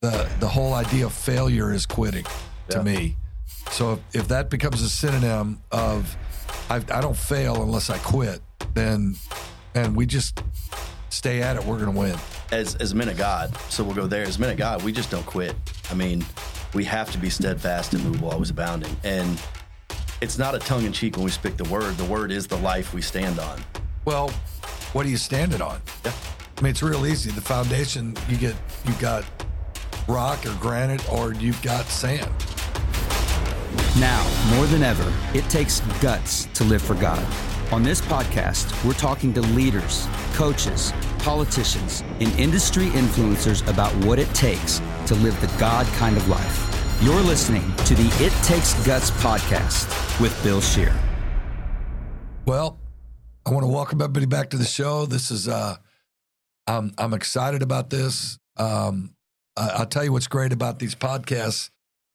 the the whole idea of failure is quitting to Yeah. me. So if, if that becomes a synonym of I, I don't fail unless I quit, then and we just stay at it, we're going to win. as as men of God. So we'll go there. As men of God, we just don't quit. I mean, we have to be steadfast and move while always abounding. And it's not a tongue in cheek when we speak the word. The word is the life we stand on. Well, what are you standing on? Yeah. I mean, it's real easy. The foundation you get, you've got rock or granite, or you've got sand. Now, more than ever, it takes guts to live for God. On this podcast, we're talking to leaders, coaches, politicians, and industry influencers about what it takes to live the God kind of life. You're listening to the It Takes Guts podcast with Bill Scheer. Well, I want to welcome everybody back to the show. This is uh I'm I'm excited about this. Um I, I'll tell you what's great about these podcasts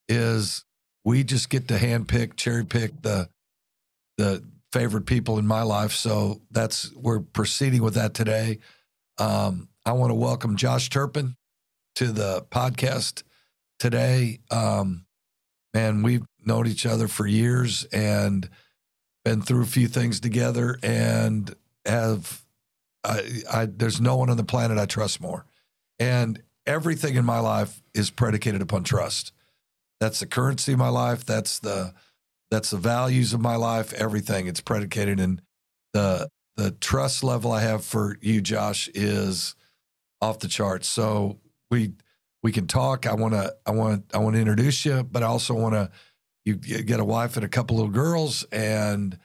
is we just get to handpick, cherry pick the the favorite people in my life. So that's we're proceeding with that today. Um, I want to welcome Josh Turpin to the podcast today. Um, man, we've known each other for years and been through a few things together and have I, I there's no one on the planet I trust more. And everything in my life is predicated upon trust. That's the currency of my life. That's the that's the values of my life. Everything it's predicated in the the trust level I have for you, Josh, is off the charts. So we we can talk. I want to I want I want to introduce you, but I also want to you get a wife and a couple little girls and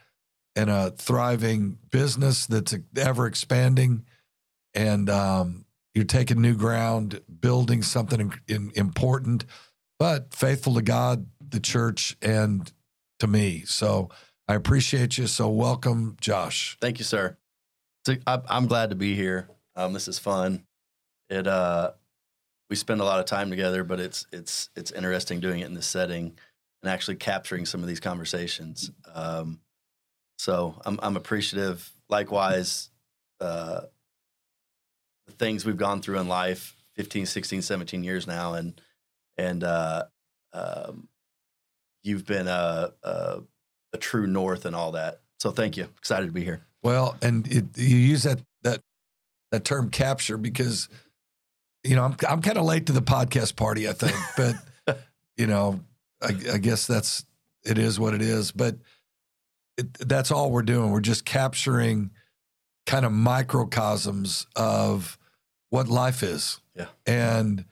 and a thriving business that's ever expanding and um, you're taking new ground building something in, in, important but faithful to god the church and to me so i appreciate you so welcome josh Thank you, sir. I, I'm glad to be here. Um, this is fun. It uh, we spend a lot of time together, but it's it's it's interesting doing it in this setting and actually capturing some of these conversations. Um, so I'm I'm appreciative. Likewise, uh, the things we've gone through in life, 15, 16, 17 years now, and and uh, um, you've been a, a a true north and all that. So thank you. Excited to be here. Well, and it, you use that that that term capture because you know I'm I'm kind of late to the podcast party, I think, but you know I, I guess that's it is what it is. But it, that's all we're doing. We're just capturing kind of microcosms of what life is. Yeah. and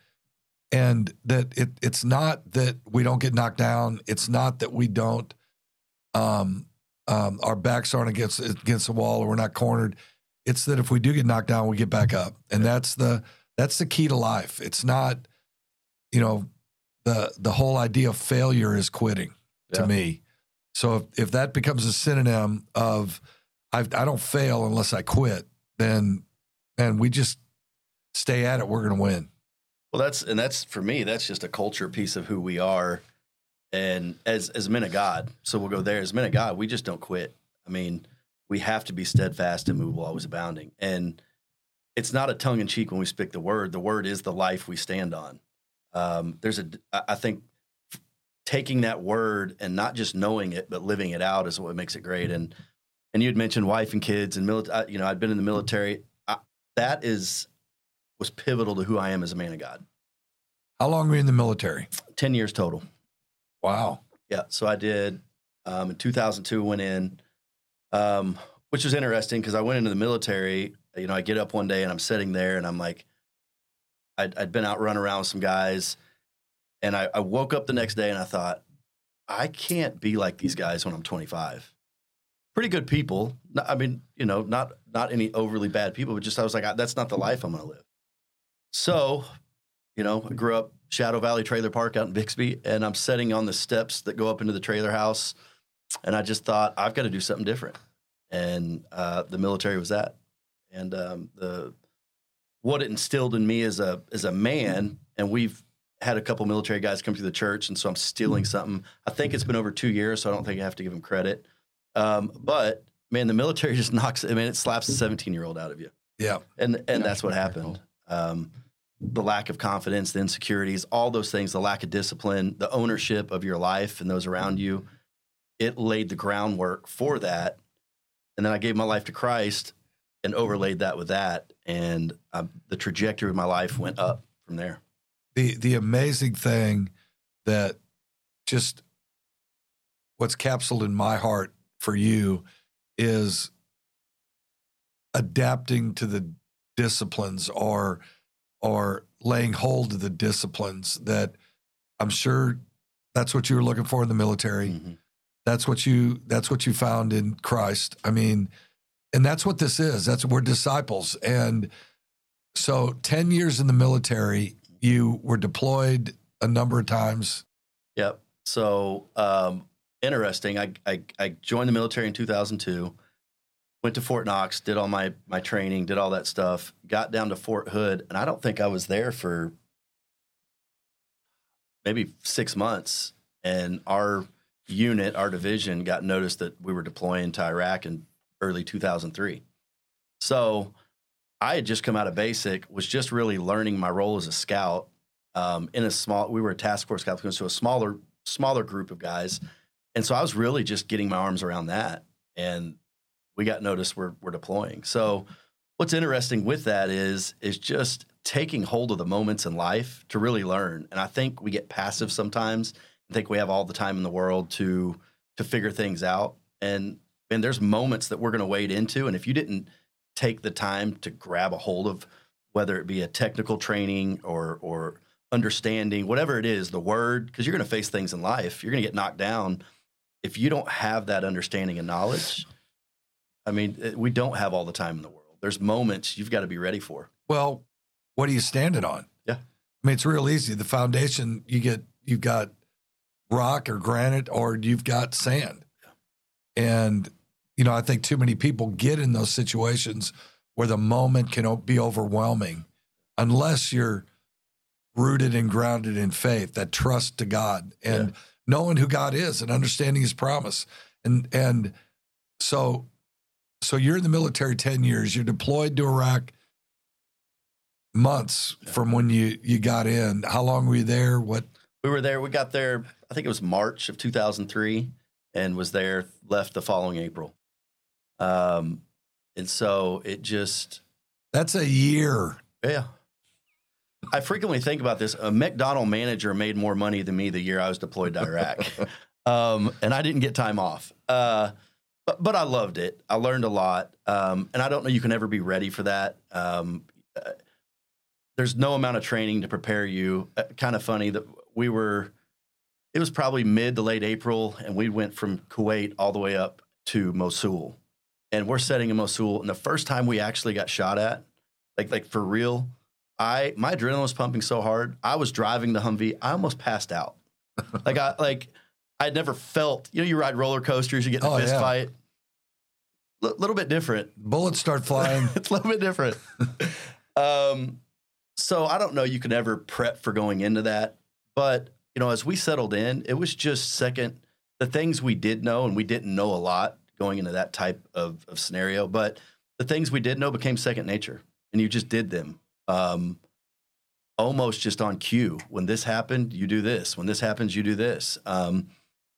and that it it's not that we don't get knocked down. It's not that we don't um um, our backs aren't against against the wall or we're not cornered. It's that if we do get knocked down, we get back up, and that's the that's the key to life. It's not, you know, the the whole idea of failure is quitting to Yeah. me. So if, if that becomes a synonym of I I don't fail unless I quit, then and we just stay at it, we're going to win. Well, that's and that's for me. That's just a culture piece of who we are, and as as men of God. So we'll go there. As men of God, we just don't quit. I mean, we have to be steadfast and movable, always abounding. And it's not a tongue in cheek when we speak the word. The word is the life we stand on. Um, there's a I think taking that word and not just knowing it, but living it out is what makes it great. And and you had mentioned wife and kids and military. You know, I'd been in the military. I, that is was pivotal to who I am as a man of God. How long were you in the military? 10 years total. Wow. Yeah. So I did um, in 2002, went in, um, which was interesting because I went into the military. You know, I get up one day and I'm sitting there and I'm like, I'd, I'd been out running around with some guys. And I, I woke up the next day and I thought, I can't be like these guys when I'm 25. Pretty good people. I mean, you know, not not any overly bad people, but just I was like, I- that's not the life I'm going to live. So, you know, I grew up Shadow Valley Trailer Park out in Bixby, and I'm sitting on the steps that go up into the trailer house, and I just thought I've got to do something different, and uh, the military was that, and um, the what it instilled in me as a as a man, and we've had a couple military guys come through the church, and so I'm stealing something. I think it's been over two years, so I don't think I have to give them credit. Um, but man, the military just knocks. I mean, it slaps a 17 year old out of you Yeah. and and that's what happened. Um, the lack of confidence, the insecurities, all those things, the lack of discipline, the ownership of your life and those around you, it laid the groundwork for that. And then I gave my life to Christ and overlaid that with that, and um, the trajectory of my life went up from there. The the amazing thing that just what's capsuled in my heart for you is adapting to the disciplines or or laying hold of the disciplines that I'm sure that's what you were looking for in the military. Mm-hmm. That's what you that's what you found in Christ. I mean, and that's what this is. That's we're disciples. And so 10 years in the military, you were deployed a number of times. Yep. So um, interesting. I, I, I joined the military in 2002 went to Fort Knox, did all my my training, did all that stuff, got down to Fort Hood, and I don't think I was there for maybe six months. And our unit, our division, got noticed that we were deploying to Iraq in early 2003. So I had just come out of basic, was just really learning my role as a scout um, in a small. We were a task force scout, so a smaller smaller group of guys, and so I was really just getting my arms around that. And we got notice we're we're deploying. So what's interesting with that is is just taking hold of the moments in life to really learn. And I think we get passive sometimes and think we have all the time in the world to to figure things out. And and there's moments that we're going to wade into. And if you didn't take the time to grab a hold of whether it be a technical training or or understanding whatever it is the word because you're going to face things in life you're going to get knocked down if you don't have that understanding and knowledge I mean, eh, we don't have all the time in the world. There's moments you've got to be ready for. Well, what are you standing on? Yeah. I mean, it's real easy. The foundation, you get, you've got rock or granite or you've got sand. Yeah. And, you know, I think too many people get in those situations where the moment can be overwhelming unless you're rooted and grounded in faith, that trust to God and yeah. knowing who God is and understanding his promise. And, and so so you're in the military 10 years, you're deployed to Iraq months from when you, you got in. How long were you there? What? We were there, we got there, I think it was March of 2003 and was there, left the following April. Um, and so it just. That's a year. Yeah. I frequently think about this. A McDonald manager made more money than me the year I was deployed to Iraq. um, and I didn't get time off. Uh, but but I loved it. I learned a lot, um, and I don't know you can ever be ready for that. Um, uh, there's no amount of training to prepare you. Uh, kind of funny that we were. It was probably mid to late April, and we went from Kuwait all the way up to Mosul, and we're setting in Mosul. And the first time we actually got shot at, like like for real, I my adrenaline was pumping so hard. I was driving the Humvee. I almost passed out. like I like I'd never felt. You know, you ride roller coasters, you get in a oh, fist yeah. fight. A L- little bit different. Bullets start flying. it's a little bit different. um, so I don't know. You can ever prep for going into that, but you know, as we settled in, it was just second. The things we did know, and we didn't know a lot going into that type of, of scenario, but the things we did know became second nature, and you just did them. Um, almost just on cue. When this happened, you do this. When this happens, you do this. Um,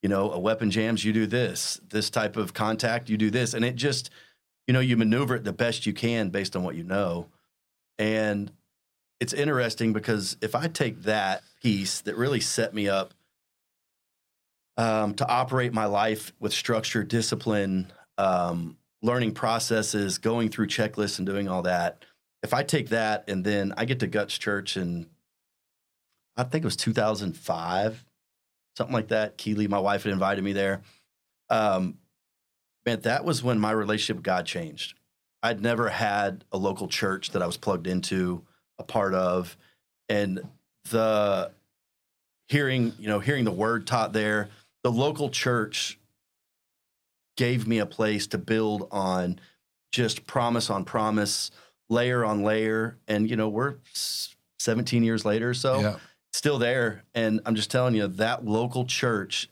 you know, a weapon jams, you do this. This type of contact, you do this. And it just, you know, you maneuver it the best you can based on what you know. And it's interesting because if I take that piece that really set me up um, to operate my life with structure, discipline, um, learning processes, going through checklists and doing all that, if I take that and then I get to Guts Church and I think it was 2005 something like that. Keely, my wife, had invited me there. Um, man, that was when my relationship with God changed. I'd never had a local church that I was plugged into, a part of, and the hearing, you know, hearing the word taught there, the local church gave me a place to build on just promise on promise, layer on layer. And, you know, we're 17 years later or so. Yeah still there. And I'm just telling you, that local church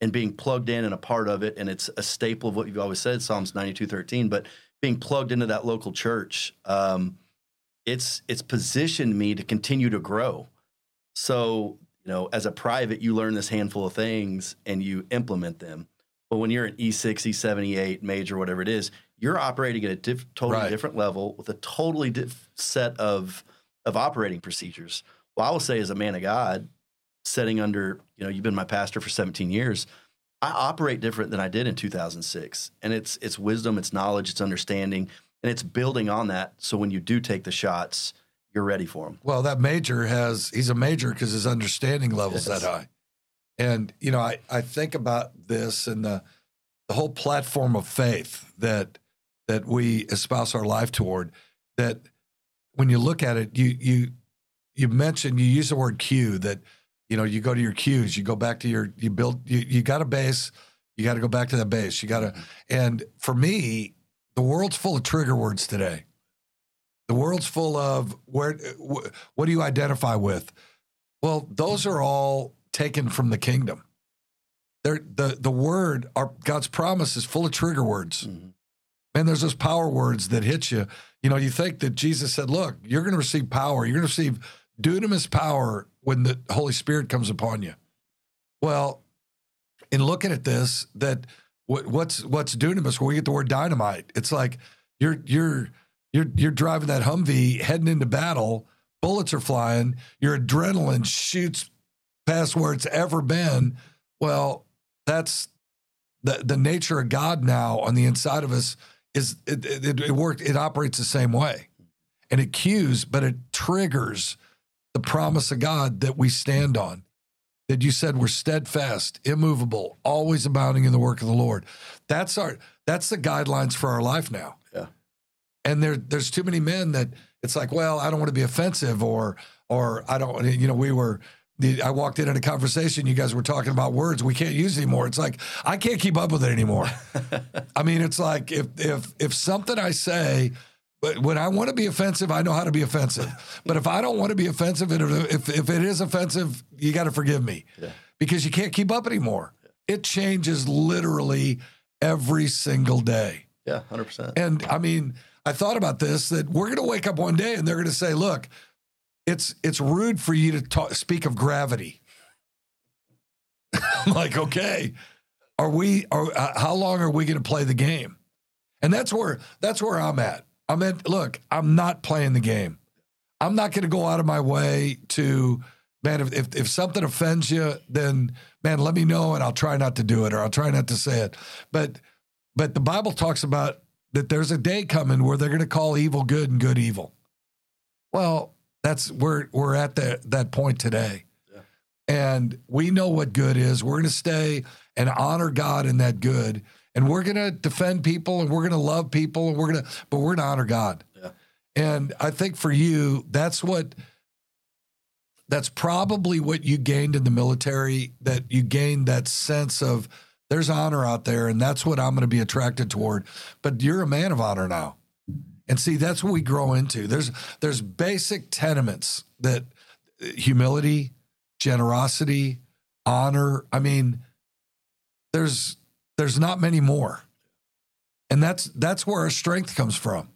and being plugged in and a part of it, and it's a staple of what you've always said, Psalms 92 13, but being plugged into that local church, um, it's it's positioned me to continue to grow. So, you know, as a private, you learn this handful of things and you implement them. But when you're an E6, E7, E8 major, whatever it is, you're operating at a diff- totally Right. different level with a totally diff- set of of operating procedures. Well, I will say, as a man of God, setting under, you know, you've been my pastor for 17 years. I operate different than I did in 2006, and it's it's wisdom, it's knowledge, it's understanding, and it's building on that. So when you do take the shots, you're ready for them. Well, that major has he's a major because his understanding level's Yes. that high. And you know, I, I think about this and the the whole platform of faith that that we espouse our life toward, that when you look at it, you you you mentioned you use the word cue that you know you go to your cues, you go back to your you build you you got a base, you got to go back to that base. You got to and for me, the world's full of trigger words today. The world's full of where wh- what do you identify with? Well, those are all taken from the kingdom. They're, the the word, our God's promise is full of trigger words. Mhm. And there's those power words that hit you. You know, you think that Jesus said, "Look, you're going to receive power. You're going to receive dunamis power when the Holy Spirit comes upon you." Well, in looking at this, that what, what's what's dunamis? When we get the word dynamite. It's like you're you're you're you're driving that Humvee heading into battle. Bullets are flying. Your adrenaline shoots past where it's ever been. Well, that's the the nature of God now on the inside of us. Is it it, it worked? It operates the same way, and it cues, but it triggers the promise of God that we stand on. That you said we're steadfast, immovable, always abounding in the work of the Lord. That's our that's the guidelines for our life now. Yeah. And there there's too many men that it's like, well, I don't want to be offensive or or I don't you know, we were the, I walked in in a conversation. You guys were talking about words we can't use anymore. It's like I can't keep up with it anymore. I mean, it's like if if if something I say, but when I want to be offensive, I know how to be offensive. But if I don't want to be offensive, and if if it is offensive, you got to forgive me Yeah. because you can't keep up anymore. It changes literally every single day. Yeah, hundred percent. And I mean, I thought about this that we're going to wake up one day and they're going to say, "Look, it's it's rude for you to talk, speak of gravity." I'm like, okay, are we? Are uh, how long are we going to play the game? And that's where that's where I'm at. I'm at. Look, I'm not playing the game. I'm not going to go out of my way to man. If, if if something offends you, then man, let me know and I'll try not to do it or I'll try not to say it. But but the Bible talks about that there's a day coming where they're going to call evil good and good evil. Well, that's we're we're at that that point today. Yeah. And we know what good is. We're going to stay and honor God in that good. And we're going to defend people and we're going to love people and we're going to but we're going to honor God. Yeah. And I think for you that's what that's probably what you gained in the military that you gained that sense of there's honor out there and that's what I'm going to be attracted toward but you're a man of honor now and see that's what we grow into there's there's basic tenements that humility generosity honor i mean there's there's not many more and that's that's where our strength comes from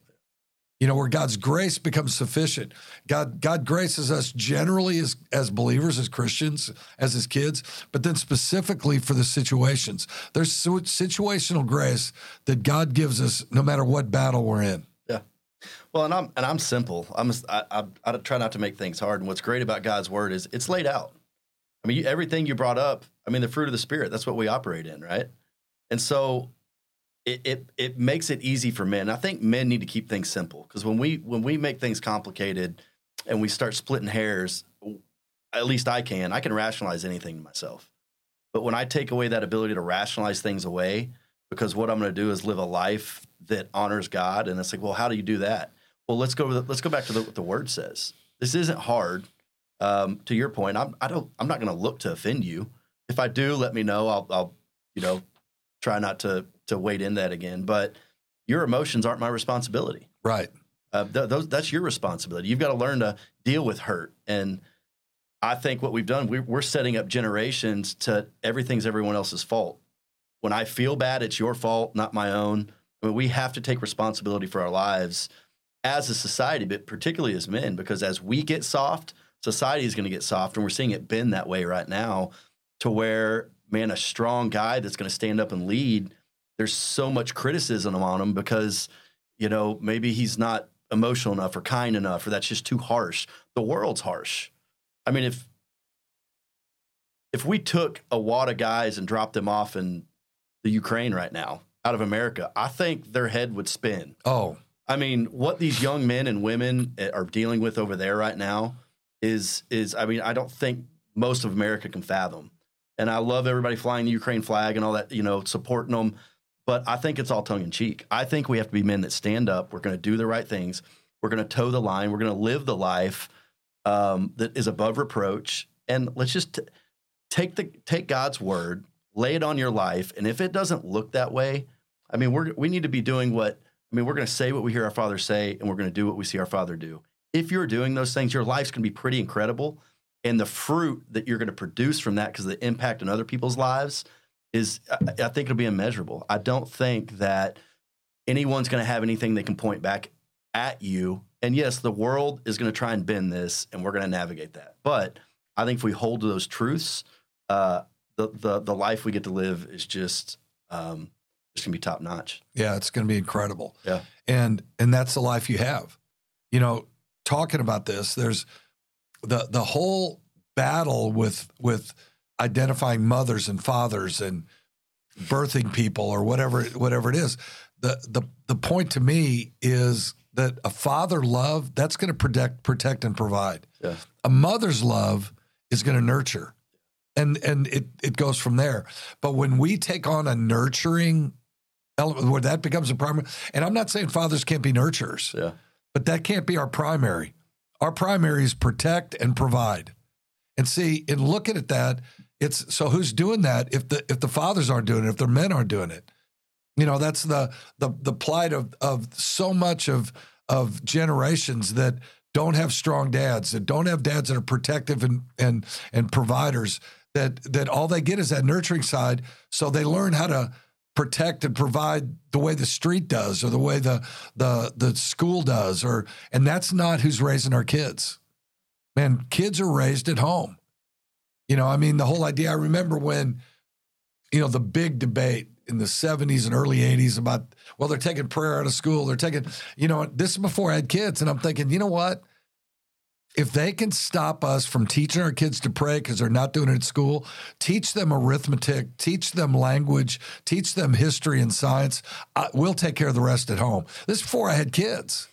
you know where god's grace becomes sufficient god god graces us generally as as believers as christians as his kids but then specifically for the situations there's situational grace that god gives us no matter what battle we're in Yeah. Well, and I'm and I'm simple. I'm I, I, I try not to make things hard. And what's great about God's word is it's laid out. I mean, you, everything you brought up. I mean, the fruit of the spirit. That's what we operate in, right? And so, it it, it makes it easy for men. I think men need to keep things simple because when we when we make things complicated and we start splitting hairs, at least I can. I can rationalize anything to myself. But when I take away that ability to rationalize things away, because what I'm going to do is live a life that honors God, and it's like, well, how do you do that? Well, let's go. Let's go back to the, what the Word says. This isn't hard. Um, to your point, I'm, I don't. I'm not going to look to offend you. If I do, let me know. I'll, I'll, you know, try not to to wade in that again. But your emotions aren't my responsibility. right Uh, th- those that's your responsibility. You've got to learn to deal with hurt. And I think what we've done, we, we're setting up generations to everything's everyone else's fault. When I feel bad, it's your fault, not my own. I mean, we have to take responsibility for our lives. as a society, but particularly as men, because as we get soft, society is going to get soft, and we're seeing it bend that way right now, to where man, a strong guy that's going to stand up and lead. There's so much criticism on him because you know maybe he's not emotional enough or kind enough, or that's just too harsh. The world's harsh. I mean, if if we took a wad of guys and dropped them off in the Ukraine right now out of America, I think their head would spin. Oh, I mean, what these young men and women eh, are dealing with over there right now is is I mean, I don't think most of America can fathom. And I love everybody flying the Ukraine flag and all that, you know, supporting them. But I think it's all tongue in cheek. I think we have to be men that stand up. We're going to do the right things. We're going to toe the line. We're going to live the life um, that is above reproach. And let's just t- take the take God's word, lay it on your life, and if it doesn't look that way, I mean, we're we need to be doing what I mean. We're going to say what we hear our Father say, and we're going to do what we see our Father do. If you're doing those things, your life's going to be pretty incredible, and the fruit that you're going to produce from that, because the impact on other people's lives is, I, I think it'll be immeasurable. I don't think that anyone's going to have anything they can point back at you. And yes, the world is going to try and bend this, and we're going to navigate that. But I think if we hold to those truths uh, the the the life we get to live is just um, just gonna be top notch. Yeah, it's going to be incredible. Yeah, and and that's the life you have. You know, talking about this, there's the the whole battle with with identifying mothers and fathers and birthing people or whatever whatever it is. The the the point to me is that a father love that's going to protect protect and provide. Yeah. A mother's love is going to nurture and and it it goes from there. But when we take on a nurturing element, where that becomes a primary, and I'm not saying fathers can't be nurturers, yeah. but that can't be our primary. Our primary is protect and provide. And see, in looking at that, it's so who's doing that if the if the fathers aren't doing it, if their men aren't doing it. You know, that's the the the plight of of so much of of generations that don't have strong dads, that don't have dads that are protective and and and providers that that all they get is that nurturing side. So they learn how to protect and provide the way the street does or the way the the the school does or and that's not who's raising our kids. Man, kids are raised at home. You know, I mean the whole idea I remember when you know the big debate in the 70s and early 80s about well they're taking prayer out of school, they're taking you know this is before I had kids and I'm thinking, you know what? If they can stop us from teaching our kids to pray because they're not doing it at school, teach them arithmetic, teach them language, teach them history and science, uh, we'll take care of the rest at home. This is before I had kids.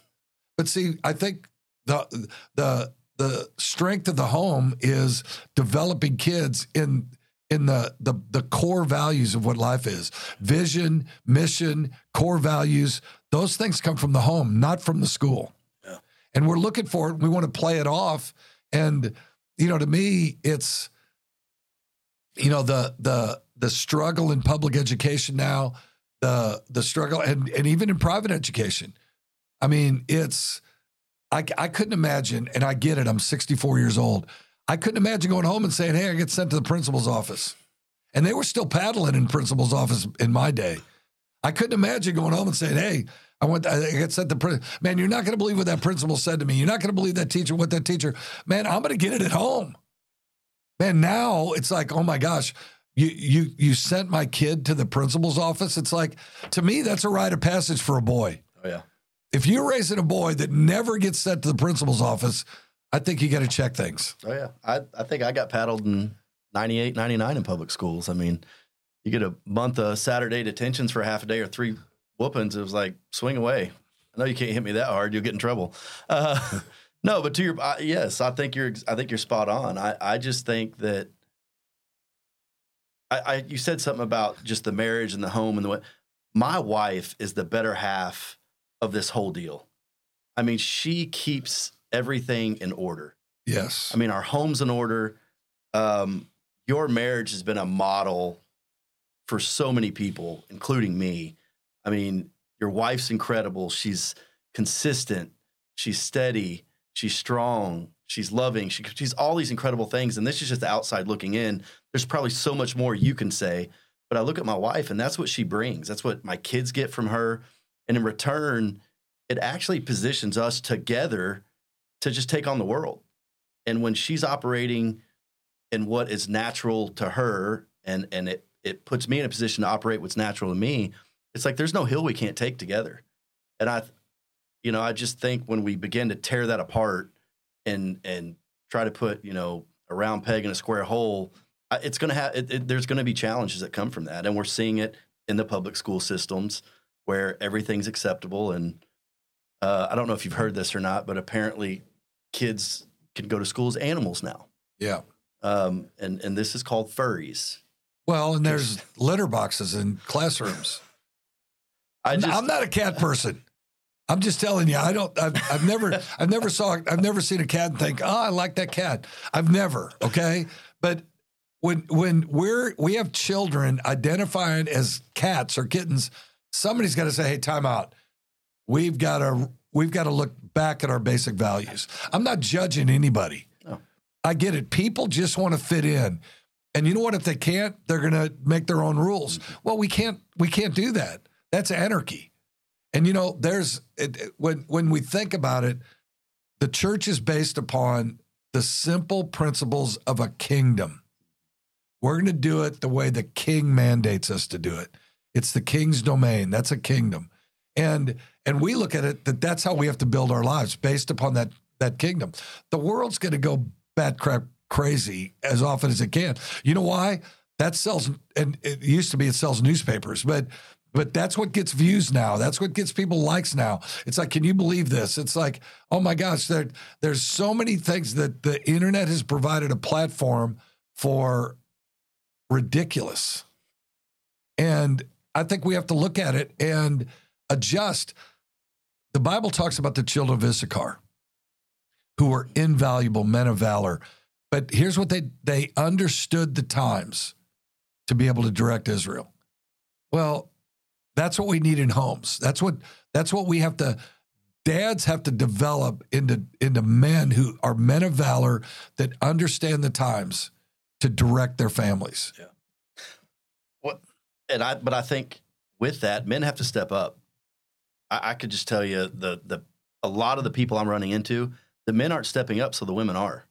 But see, I think the the the strength of the home is developing kids in in the, the the core values of what life is. Vision, mission, core values, those things come from the home, not from the school and we're looking for it. We want to play it off. And, you know, to me, it's, you know, the, the, the struggle in public education now, the, the struggle and, and even in private education. I mean, it's, I, I couldn't imagine, and I get it. I'm 64 years old. I couldn't imagine going home and saying, Hey, I get sent to the principal's office. And they were still paddling in principal's office in my day. I couldn't imagine going home and saying, Hey, I went. I got sent the man. You're not going to believe what that principal said to me. You're not going to believe that teacher. What that teacher. Man, I'm going to get it at home. Man, now it's like, oh my gosh, you you you sent my kid to the principal's office. It's like to me that's a rite of passage for a boy. Oh yeah. If you're raising a boy that never gets sent to the principal's office, I think you got to check things. Oh yeah. I I think I got paddled in 98, 99 in public schools. I mean, you get a month of Saturday detentions for half a day or three whoopings, it was like swing away. I know you can't hit me that hard; you'll get in trouble. Uh, no, but to your uh, yes, I think you're I think you're spot on. I I just think that I, I you said something about just the marriage and the home and the way. My wife is the better half of this whole deal. I mean, she keeps everything in order. Yes. I mean, our home's in order. Um, your marriage has been a model for so many people, including me. I mean, your wife's incredible. She's consistent. She's steady. She's strong. She's loving. She, she's all these incredible things. And this is just the outside looking in. There's probably so much more you can say. But I look at my wife, and that's what she brings. That's what my kids get from her. And in return, it actually positions us together to just take on the world. And when she's operating in what is natural to her and and it it puts me in a position to operate what's natural to me, it's like there's no hill we can't take together. And I you know, I just think when we begin to tear that apart and and try to put, you know, a round peg in a square hole, it's going to have it, it, there's going to be challenges that come from that and we're seeing it in the public school systems where everything's acceptable and uh, I don't know if you've heard this or not, but apparently kids can go to school as animals now. Yeah. Um, and and this is called furries. Well, and there's litter boxes in classrooms. I just, I'm not a cat person. I'm just telling you, I don't. I've, I've never, I've never saw, I've never seen a cat and think, oh, I like that cat. I've never. Okay, but when when we're we have children identifying as cats or kittens, somebody's got to say, hey, time out. We've got to we've got to look back at our basic values. I'm not judging anybody. No. I get it. People just want to fit in. And you know what? If they can't, they're going to make their own rules. Well, we can't. We can't do that. That's anarchy. And you know, there's it, when when we think about it, the church is based upon the simple principles of a kingdom. We're going to do it the way the king mandates us to do it. It's the king's domain. That's a kingdom. And and we look at it that that's how we have to build our lives based upon that that kingdom. The world's going to go bat crap crazy as often as it can. You know why? That sells and it used to be it sells newspapers, but but that's what gets views now. That's what gets people likes now. It's like, can you believe this? It's like, oh my gosh, there, there's so many things that the internet has provided a platform for ridiculous. And I think we have to look at it and adjust. The Bible talks about the children of Issachar, who were invaluable men of valor. But here's what they they understood the times to be able to direct Israel. Well, that's what we need in homes. That's what that's what we have to dads have to develop into into men who are men of valor that understand the times to direct their families. Yeah. What and I but I think with that, men have to step up. I, I could just tell you the the a lot of the people I'm running into, the men aren't stepping up, so the women are.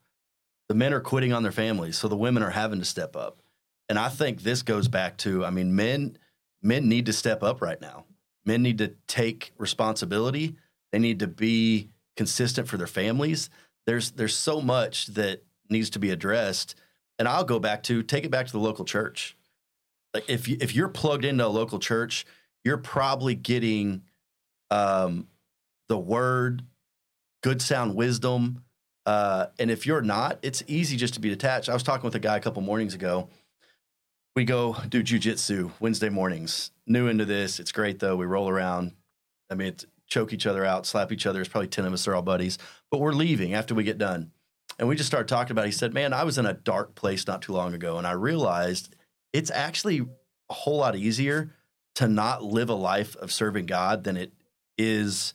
The men are quitting on their families, so the women are having to step up. And I think this goes back to, I mean, men men need to step up right now. Men need to take responsibility. They need to be consistent for their families. There's there's so much that needs to be addressed. And I'll go back to take it back to the local church. Like if you, if you're plugged into a local church, you're probably getting um, the word, good sound wisdom. Uh, and if you're not, it's easy just to be detached. I was talking with a guy a couple mornings ago. We go do jujitsu Wednesday mornings. New into this, it's great though. We roll around. I mean, it's, choke each other out, slap each other. There's probably ten of us. They're all buddies, but we're leaving after we get done. And we just started talking about. It. He said, "Man, I was in a dark place not too long ago, and I realized it's actually a whole lot easier to not live a life of serving God than it is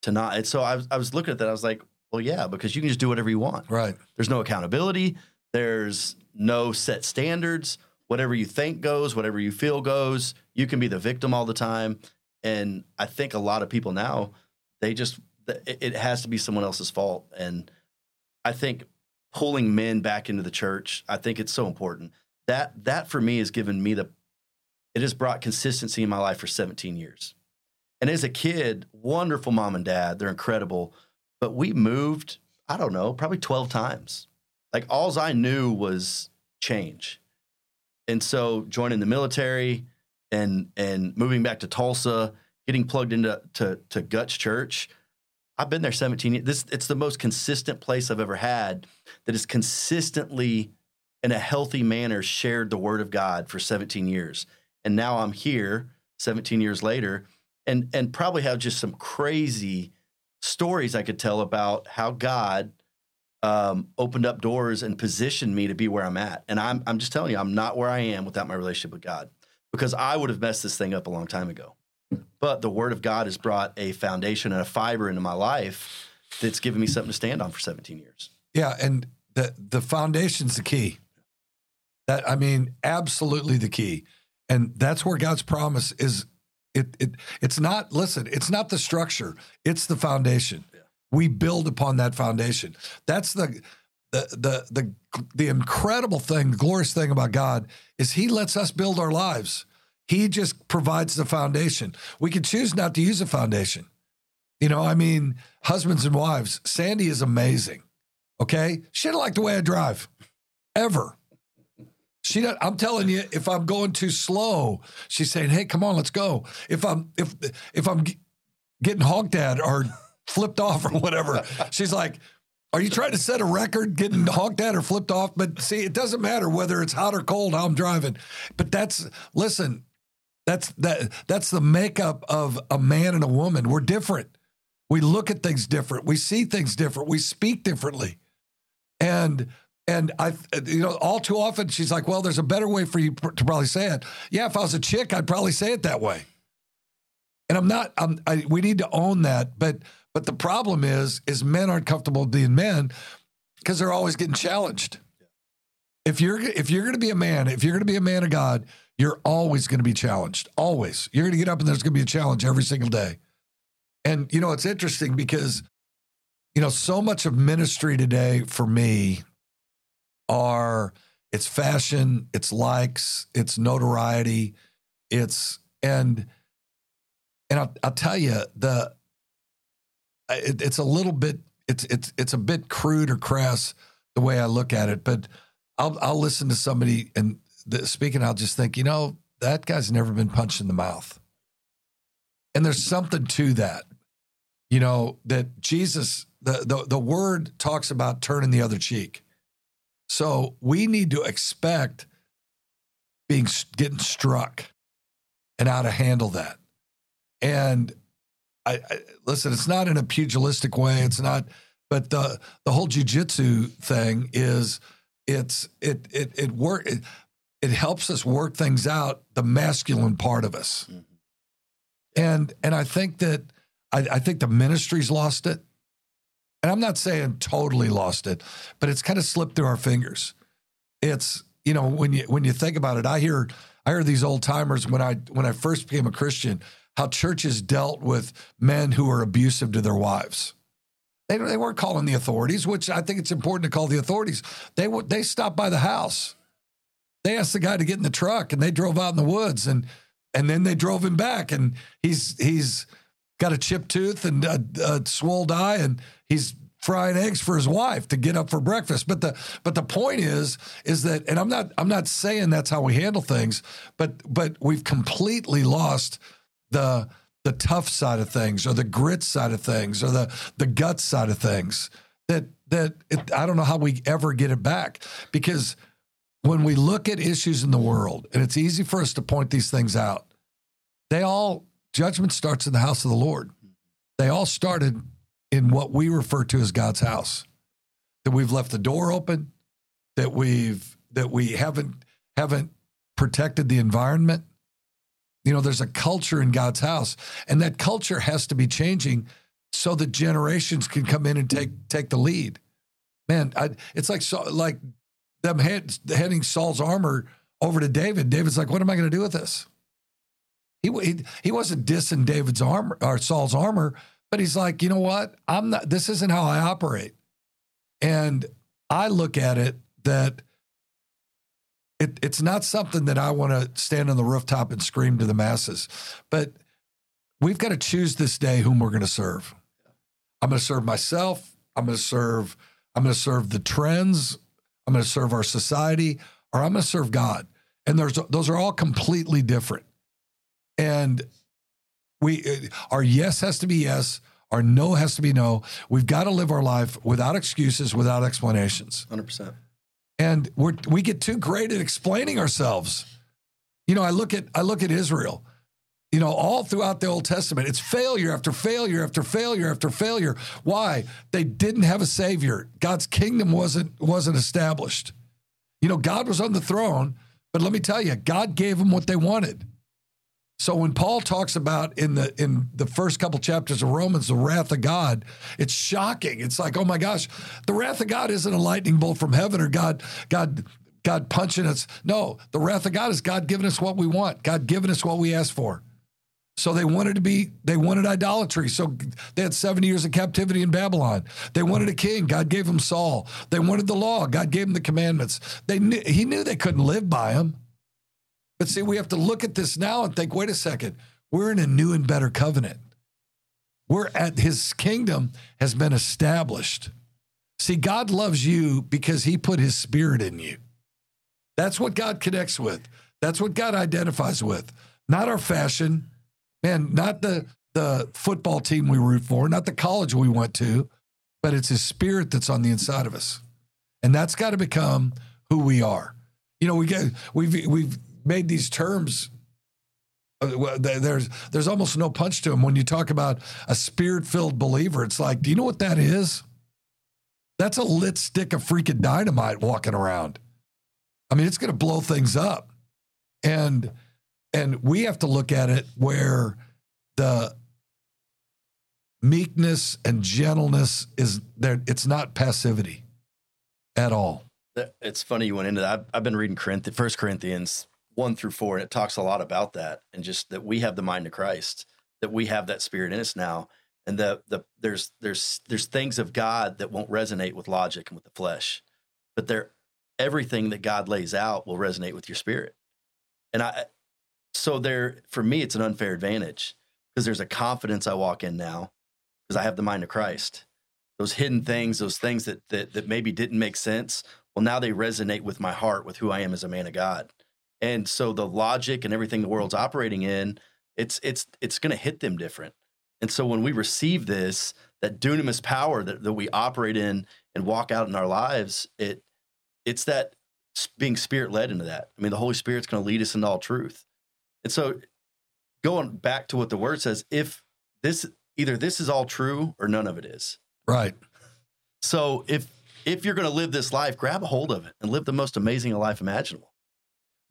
to not." And so I was, I was looking at that. I was like, "Well, yeah, because you can just do whatever you want. Right. There's no accountability. There's no set standards. Whatever you think goes. Whatever you feel goes. You can be the victim all the time." And I think a lot of people now, they just it has to be someone else's fault. And I think pulling men back into the church, I think it's so important. That that for me has given me the it has brought consistency in my life for 17 years. And as a kid, wonderful mom and dad, they're incredible. But we moved, I don't know, probably 12 times. Like alls I knew was change. And so joining the military and and moving back to Tulsa, getting plugged into to, to Guts Church, I've been there 17 years. This it's the most consistent place I've ever had that has consistently in a healthy manner shared the word of God for 17 years. And now I'm here 17 years later and and probably have just some crazy stories I could tell about how God um, opened up doors and positioned me to be where I'm at. And I'm I'm just telling you, I'm not where I am without my relationship with God because I would have messed this thing up a long time ago. But the Word of God has brought a foundation and a fiber into my life that's given me something to stand on for 17 years. Yeah, and the the foundation's the key. That I mean, absolutely the key. And that's where God's promise is it it it's not. Listen, it's not the structure. It's the foundation. We build upon that foundation. That's the the the the the incredible thing, the glorious thing about God is He lets us build our lives. He just provides the foundation. We can choose not to use a foundation. You know, I mean, husbands and wives. Sandy is amazing. Okay, she didn't like the way I drive, ever. She, don't- I'm telling you, if I'm going too slow, she's saying, "Hey, come on, let's go." If I'm if if I'm getting honked at or flipped off or whatever, she's like, "Are you trying to set a record, getting honked at or flipped off?" But see, it doesn't matter whether it's hot or cold how I'm driving. But that's listen, that's that that's the makeup of a man and a woman. We're different. We look at things different. We see things different. We speak differently. And and I, you know, all too often she's like, "Well, there's a better way for you pr- to probably say it." Yeah, if I was a chick, I'd probably say it that way. And I'm not. I'm. I, we need to own that. But but the problem is, is men aren't comfortable being men because they're always getting challenged. If you're if you're going to be a man, if you're going to be a man of God, you're always going to be challenged. Always, you're going to get up and there's going to be a challenge every single day. And you know, it's interesting because you know so much of ministry today for me are it's fashion, it's likes, it's notoriety, it's and and I'll, I'll tell you the it, it's a little bit it's it's it's a bit crude or crass the way I look at it, but I'll I'll listen to somebody and the, speaking, I'll just think, you know, that guy's never been punched in the mouth, and there's something to that, you know, that Jesus the the the word talks about turning the other cheek. So we need to expect being getting struck and how to handle that. And I, I listen, it's not in a pugilistic way. It's not, but the the whole jujitsu thing is it's it it it work it, it helps us work things out, the masculine part of us. Mm-hmm. And and I think that I, I think the ministry's lost it. And I'm not saying totally lost it, but it's kind of slipped through our fingers. It's you know when you when you think about it, I hear I hear these old timers when I when I first became a Christian, how churches dealt with men who were abusive to their wives. They, they weren't calling the authorities, which I think it's important to call the authorities. They they stopped by the house. They asked the guy to get in the truck, and they drove out in the woods, and and then they drove him back, and he's he's got a chipped tooth and a, a eye, and he's frying eggs for his wife to get up for breakfast. But the but the point is is that, and I'm not I'm not saying that's how we handle things, but but we've completely lost the the tough side of things, or the grit side of things, or the the guts side of things. That that it, I don't know how we ever get it back because when we look at issues in the world, and it's easy for us to point these things out, they all judgment starts in the house of the Lord. They all started in what we refer to as God's house. That we've left the door open, that we've that we haven't haven't protected the environment. You know, there's a culture in God's house, and that culture has to be changing so that generations can come in and take take the lead. Man, I, it's like so, like them head, heading Saul's armor over to David. David's like, "What am I going to do with this?" He, he he wasn't dissing David's armor or Saul's armor, but he's like, you know what? I'm not. This isn't how I operate, and I look at it that it, it's not something that I want to stand on the rooftop and scream to the masses, but we've got to choose this day whom we're going to serve. I'm going to serve myself. I'm going to serve. I'm going to serve the trends. I'm going to serve our society, or I'm going to serve God. And there's those are all completely different. And we uh, our yes has to be yes, our no has to be no. We've got to live our life without excuses, without explanations. 100%. And we're we get too great at explaining ourselves. You know, I look at I look at Israel. You know, all throughout the Old Testament, it's failure after failure after failure after failure. Why? They didn't have a savior. God's kingdom wasn't wasn't established. You know, God was on the throne, but let me tell you, God gave them what they wanted. So when Paul talks about in the in the first couple chapters of Romans the wrath of God, it's shocking. It's like, oh my gosh, the wrath of God isn't a lightning bolt from heaven or God God God punching us. No, the wrath of God is God giving us what we want, God giving us what we ask for. So they wanted to be, they wanted idolatry. So they had 70 years of captivity in Babylon. They wanted a king. God gave them Saul. They wanted the law. God gave them the commandments. They knew, he knew they couldn't live by them. But see, we have to look at this now and think, wait a second, we're in a new and better covenant. We're at his kingdom has been established. See, God loves you because he put his spirit in you. That's what God connects with. That's what God identifies with. Not our fashion, man, not the the football team we root for, not the college we went to, but it's his spirit that's on the inside of us. And that's got to become who we are. You know, we get we've we've made these terms uh, there's there's almost no punch to them when you talk about a spirit-filled believer. It's like, do you know what that is? That's a lit stick of freaking dynamite walking around. I mean, it's going to blow things up. And and we have to look at it where the meekness and gentleness is there it's not passivity at all. It's funny you went into that. I've, I've been reading Corinthians, First Corinthians one through four, and it talks a lot about that, and just that we have the mind of Christ, that we have that spirit in us now, and that the there's there's there's things of God that won't resonate with logic and with the flesh, but they're everything that God lays out will resonate with your spirit. And I, so there, for me, it's an unfair advantage because there's a confidence I walk in now because I have the mind of Christ. Those hidden things, those things that, that, that maybe didn't make sense, well, now they resonate with my heart, with who I am as a man of God. And so the logic and everything the world's operating in, it's it's it's going to hit them different. And so when we receive this, that dunamis power that, that we operate in and walk out in our lives, it it's that being spirit led into that. I mean, the Holy Spirit's going to lead us into all truth. And so, going back to what the word says, if this either this is all true or none of it is. Right. So if if you're going to live this life, grab a hold of it and live the most amazing life imaginable.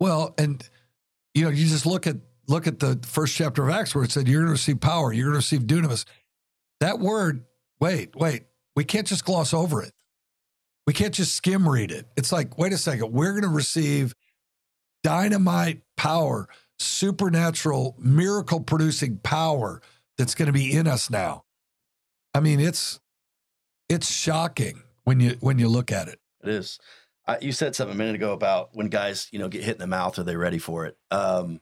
Well, and you know, you just look at look at the first chapter of Acts where it said you're going to receive power, you're going to receive dunamis. That word, wait, wait, we can't just gloss over it. We can't just skim read it. It's like, wait a second, we're going to receive dynamite power, supernatural, miracle producing power that's going to be in us now. I mean, it's it's shocking when you when you look at it. It is. You said something a minute ago about when guys, you know, get hit in the mouth, are they ready for it? Um,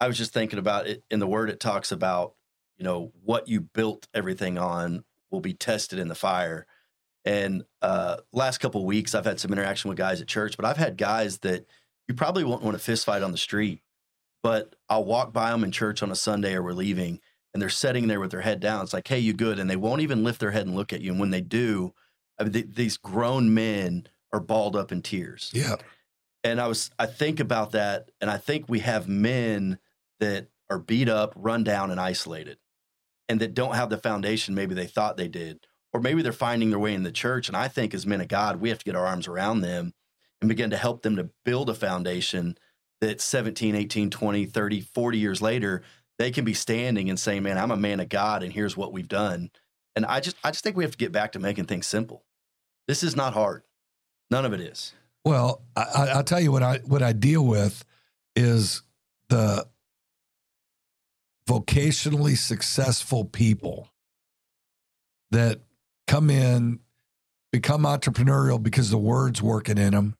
I was just thinking about it in the word. It talks about, you know, what you built everything on will be tested in the fire. And uh, last couple weeks, I've had some interaction with guys at church, but I've had guys that you probably won't want to fist fight on the street, but I'll walk by them in church on a Sunday or we're leaving, and they're sitting there with their head down. It's like, hey, you good? And they won't even lift their head and look at you. And when they do, I mean, th- these grown men are balled up in tears. Yeah. And I was, I think about that, and I think we have men that are beat up, run down, and isolated, and that don't have the foundation maybe they thought they did or maybe they're finding their way in the church. And I think as men of God, we have to get our arms around them and begin to help them to build a foundation that 17, 18, 20, 30, 40 years later, they can be standing and saying, man, I'm a man of God and here's what we've done. And I just, I just think we have to get back to making things simple. This is not hard. None of it is. Well, I, will tell you what I, what I deal with is the vocationally successful people that come in, become entrepreneurial because the word's working in them.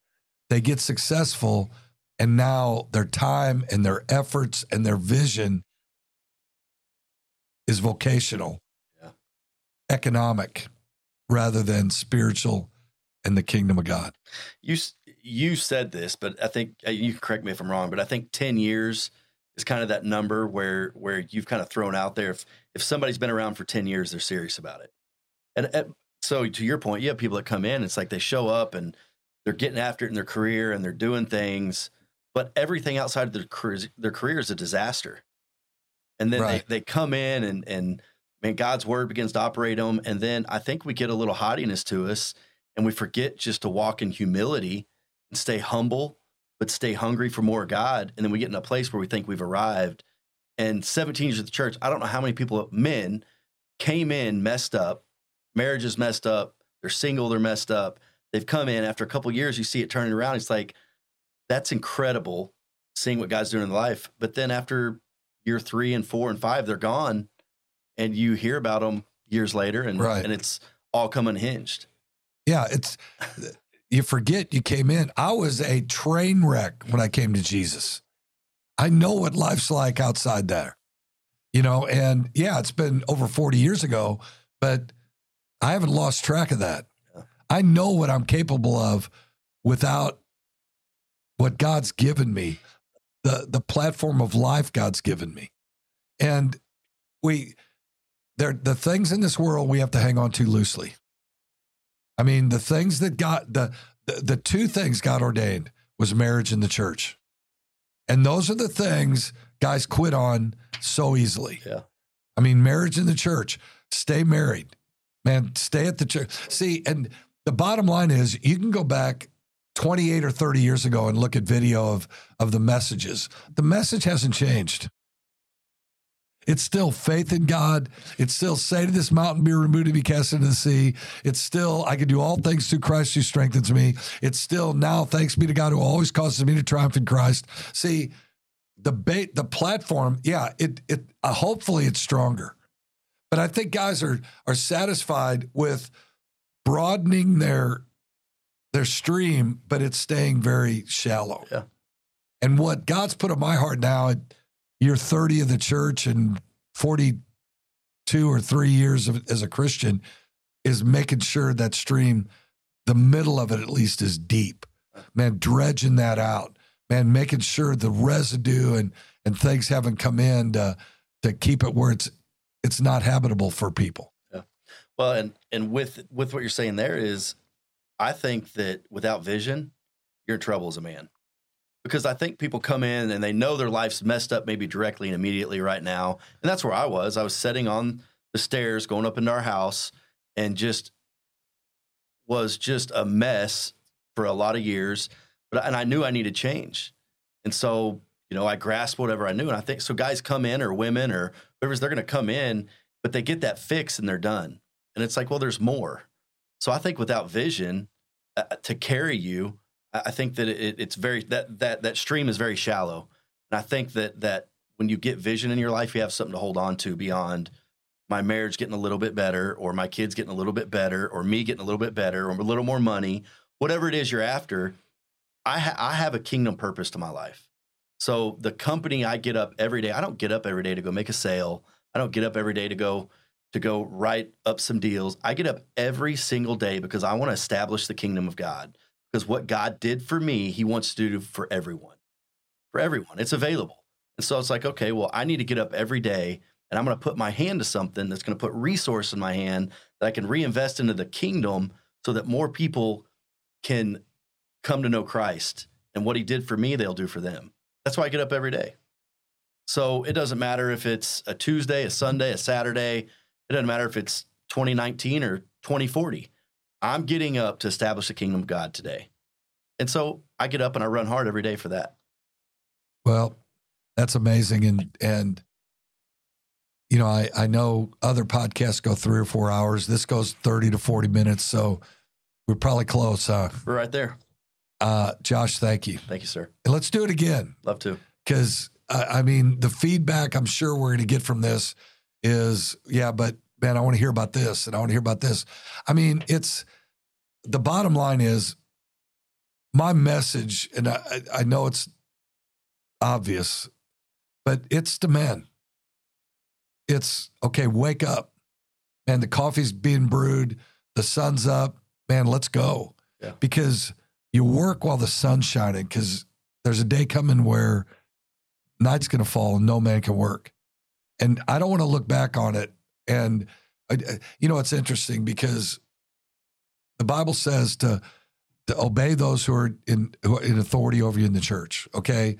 They get successful, and now their time and their efforts and their vision is vocational, yeah. economic, rather than spiritual and the kingdom of God. You you said this, but I think uh, you can correct me if I'm wrong. But I think ten years is kind of that number where where you've kind of thrown out there. If if somebody's been around for ten years, they're serious about it. And, and so to your point, you have people that come in, it's like they show up and they're getting after it in their career and they're doing things, but everything outside of their career, their career is a disaster. And then right. they, they come in and, and man, God's word begins to operate them. And then I think we get a little haughtiness to us and we forget just to walk in humility and stay humble, but stay hungry for more God. And then we get in a place where we think we've arrived. And 17 years of the church, I don't know how many people, men, came in messed up, marriage is messed up. They're single, they're messed up. They've come in after a couple years, you see it turning around. It's like, that's incredible seeing what God's doing in life. But then after year three and four and five, they're gone, and you hear about them years later, and Right. and it's all come unhinged. Yeah, it's you forget you came in. I was a train wreck when I came to Jesus. I know what life's like outside there. You know, and yeah, it's been over 40 years ago, but I haven't lost track of that. I know what I'm capable of without what God's given me, the the platform of life God's given me. And we there the things in this world we have to hang on to loosely. I mean, the things that got the the, the two things God ordained was marriage and the church. And those are the things guys quit on so easily. Yeah. I mean, marriage and the church, stay married. Man, stay at the church. See, and the bottom line is you can go back 28 or 30 years ago and look at video of of the messages. The message hasn't changed. It's still faith in God. It's still say to this mountain, be removed and be cast into the sea. It's still, I can do all things through Christ who strengthens me. It's still now, thanks be to God who always causes me to triumph in Christ. See, the bait, the platform, yeah, it it uh, hopefully it's stronger. But I think guys are are satisfied with broadening their their stream, but it's staying very shallow. Yeah. And what God's put on my heart now at year 30 of the church and 42 or three years of, as a Christian is making sure that stream, the middle of it at least, is deep. Man, dredging that out. Man, making sure the residue and and things haven't come in to to keep it where it's it's not habitable for people. Yeah. Well, and and with with what you're saying there is, I think that without vision, you're in trouble as a man. Because I think people come in and they know their life's messed up maybe directly and immediately right now. And that's where I was. I was sitting on the stairs going up into our house and just was just a mess for a lot of years. But and I knew I needed change. And so, you know, I grasped whatever I knew. And I think so guys come in or women or whoever's they're gonna come in, but they get that fix and they're done. And it's like, well, there's more. So I think without vision uh, to carry you, I think that it, it's very that that that stream is very shallow. And I think that that when you get vision in your life, you have something to hold on to beyond my marriage getting a little bit better, or my kids getting a little bit better, or me getting a little bit better, or a little more money, whatever it is you're after. I ha- I have a kingdom purpose to my life. So the company I get up every day, I don't get up every day to go make a sale. I don't get up every day to go to go write up some deals. I get up every single day because I want to establish the kingdom of God. Because what God did for me, He wants to do for everyone. For everyone, it's available. And so it's like, okay, well, I need to get up every day and I'm going to put my hand to something that's going to put resource in my hand that I can reinvest into the kingdom so that more people can come to know Christ. And what He did for me, they'll do for them. That's why I get up every day. So it doesn't matter if it's a Tuesday, a Sunday, a Saturday. It doesn't matter if it's 2019 or 2040. I'm getting up to establish the kingdom of God today. And so I get up and I run hard every day for that. Well, that's amazing. And and you know, I, I know other podcasts go three or four hours. This goes 30 to 40 minutes. So we're probably close, huh? We're right there. Uh, Josh, thank you. Thank you, sir. And let's do it again. Love to. because I, I mean the feedback I'm sure we're going to get from this is yeah, but man, I want to hear about this and I want to hear about this. I mean, it's the bottom line is my message, and I, I know it's obvious, but it's to men. It's okay, wake up. Man, the coffee's being brewed, the sun's up. Man, let's go. Yeah. Because you work while the sun's shining, because there's a day coming where night's going to fall and no man can work. And I don't want to look back on it. And, I, you know, it's interesting because the Bible says to, to obey those who are in, who are in authority over you in the church. Okay.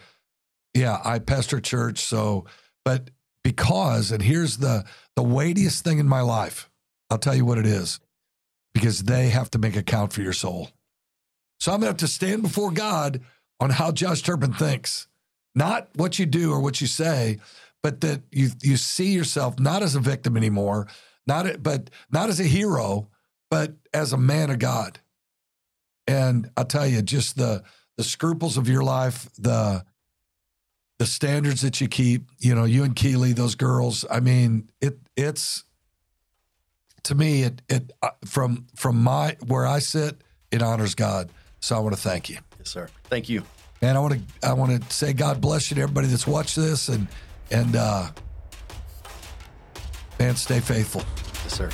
Yeah, I pastor church. So, but because, and here's the, the weightiest thing in my life, I'll tell you what it is because they have to make account for your soul. So I'm going to have to stand before God on how Josh Turpin thinks, not what you do or what you say, but that you you see yourself not as a victim anymore, not but not as a hero, but as a man of God. And I'll tell you, just the the scruples of your life, the the standards that you keep, you know, you and Keely, those girls. I mean, it it's to me it it uh, from from my where I sit, it honors God. So I want to thank you. Yes, sir. Thank you. And I want to I want to say God bless you to everybody that's watched this and and uh man, stay faithful. Yes, sir.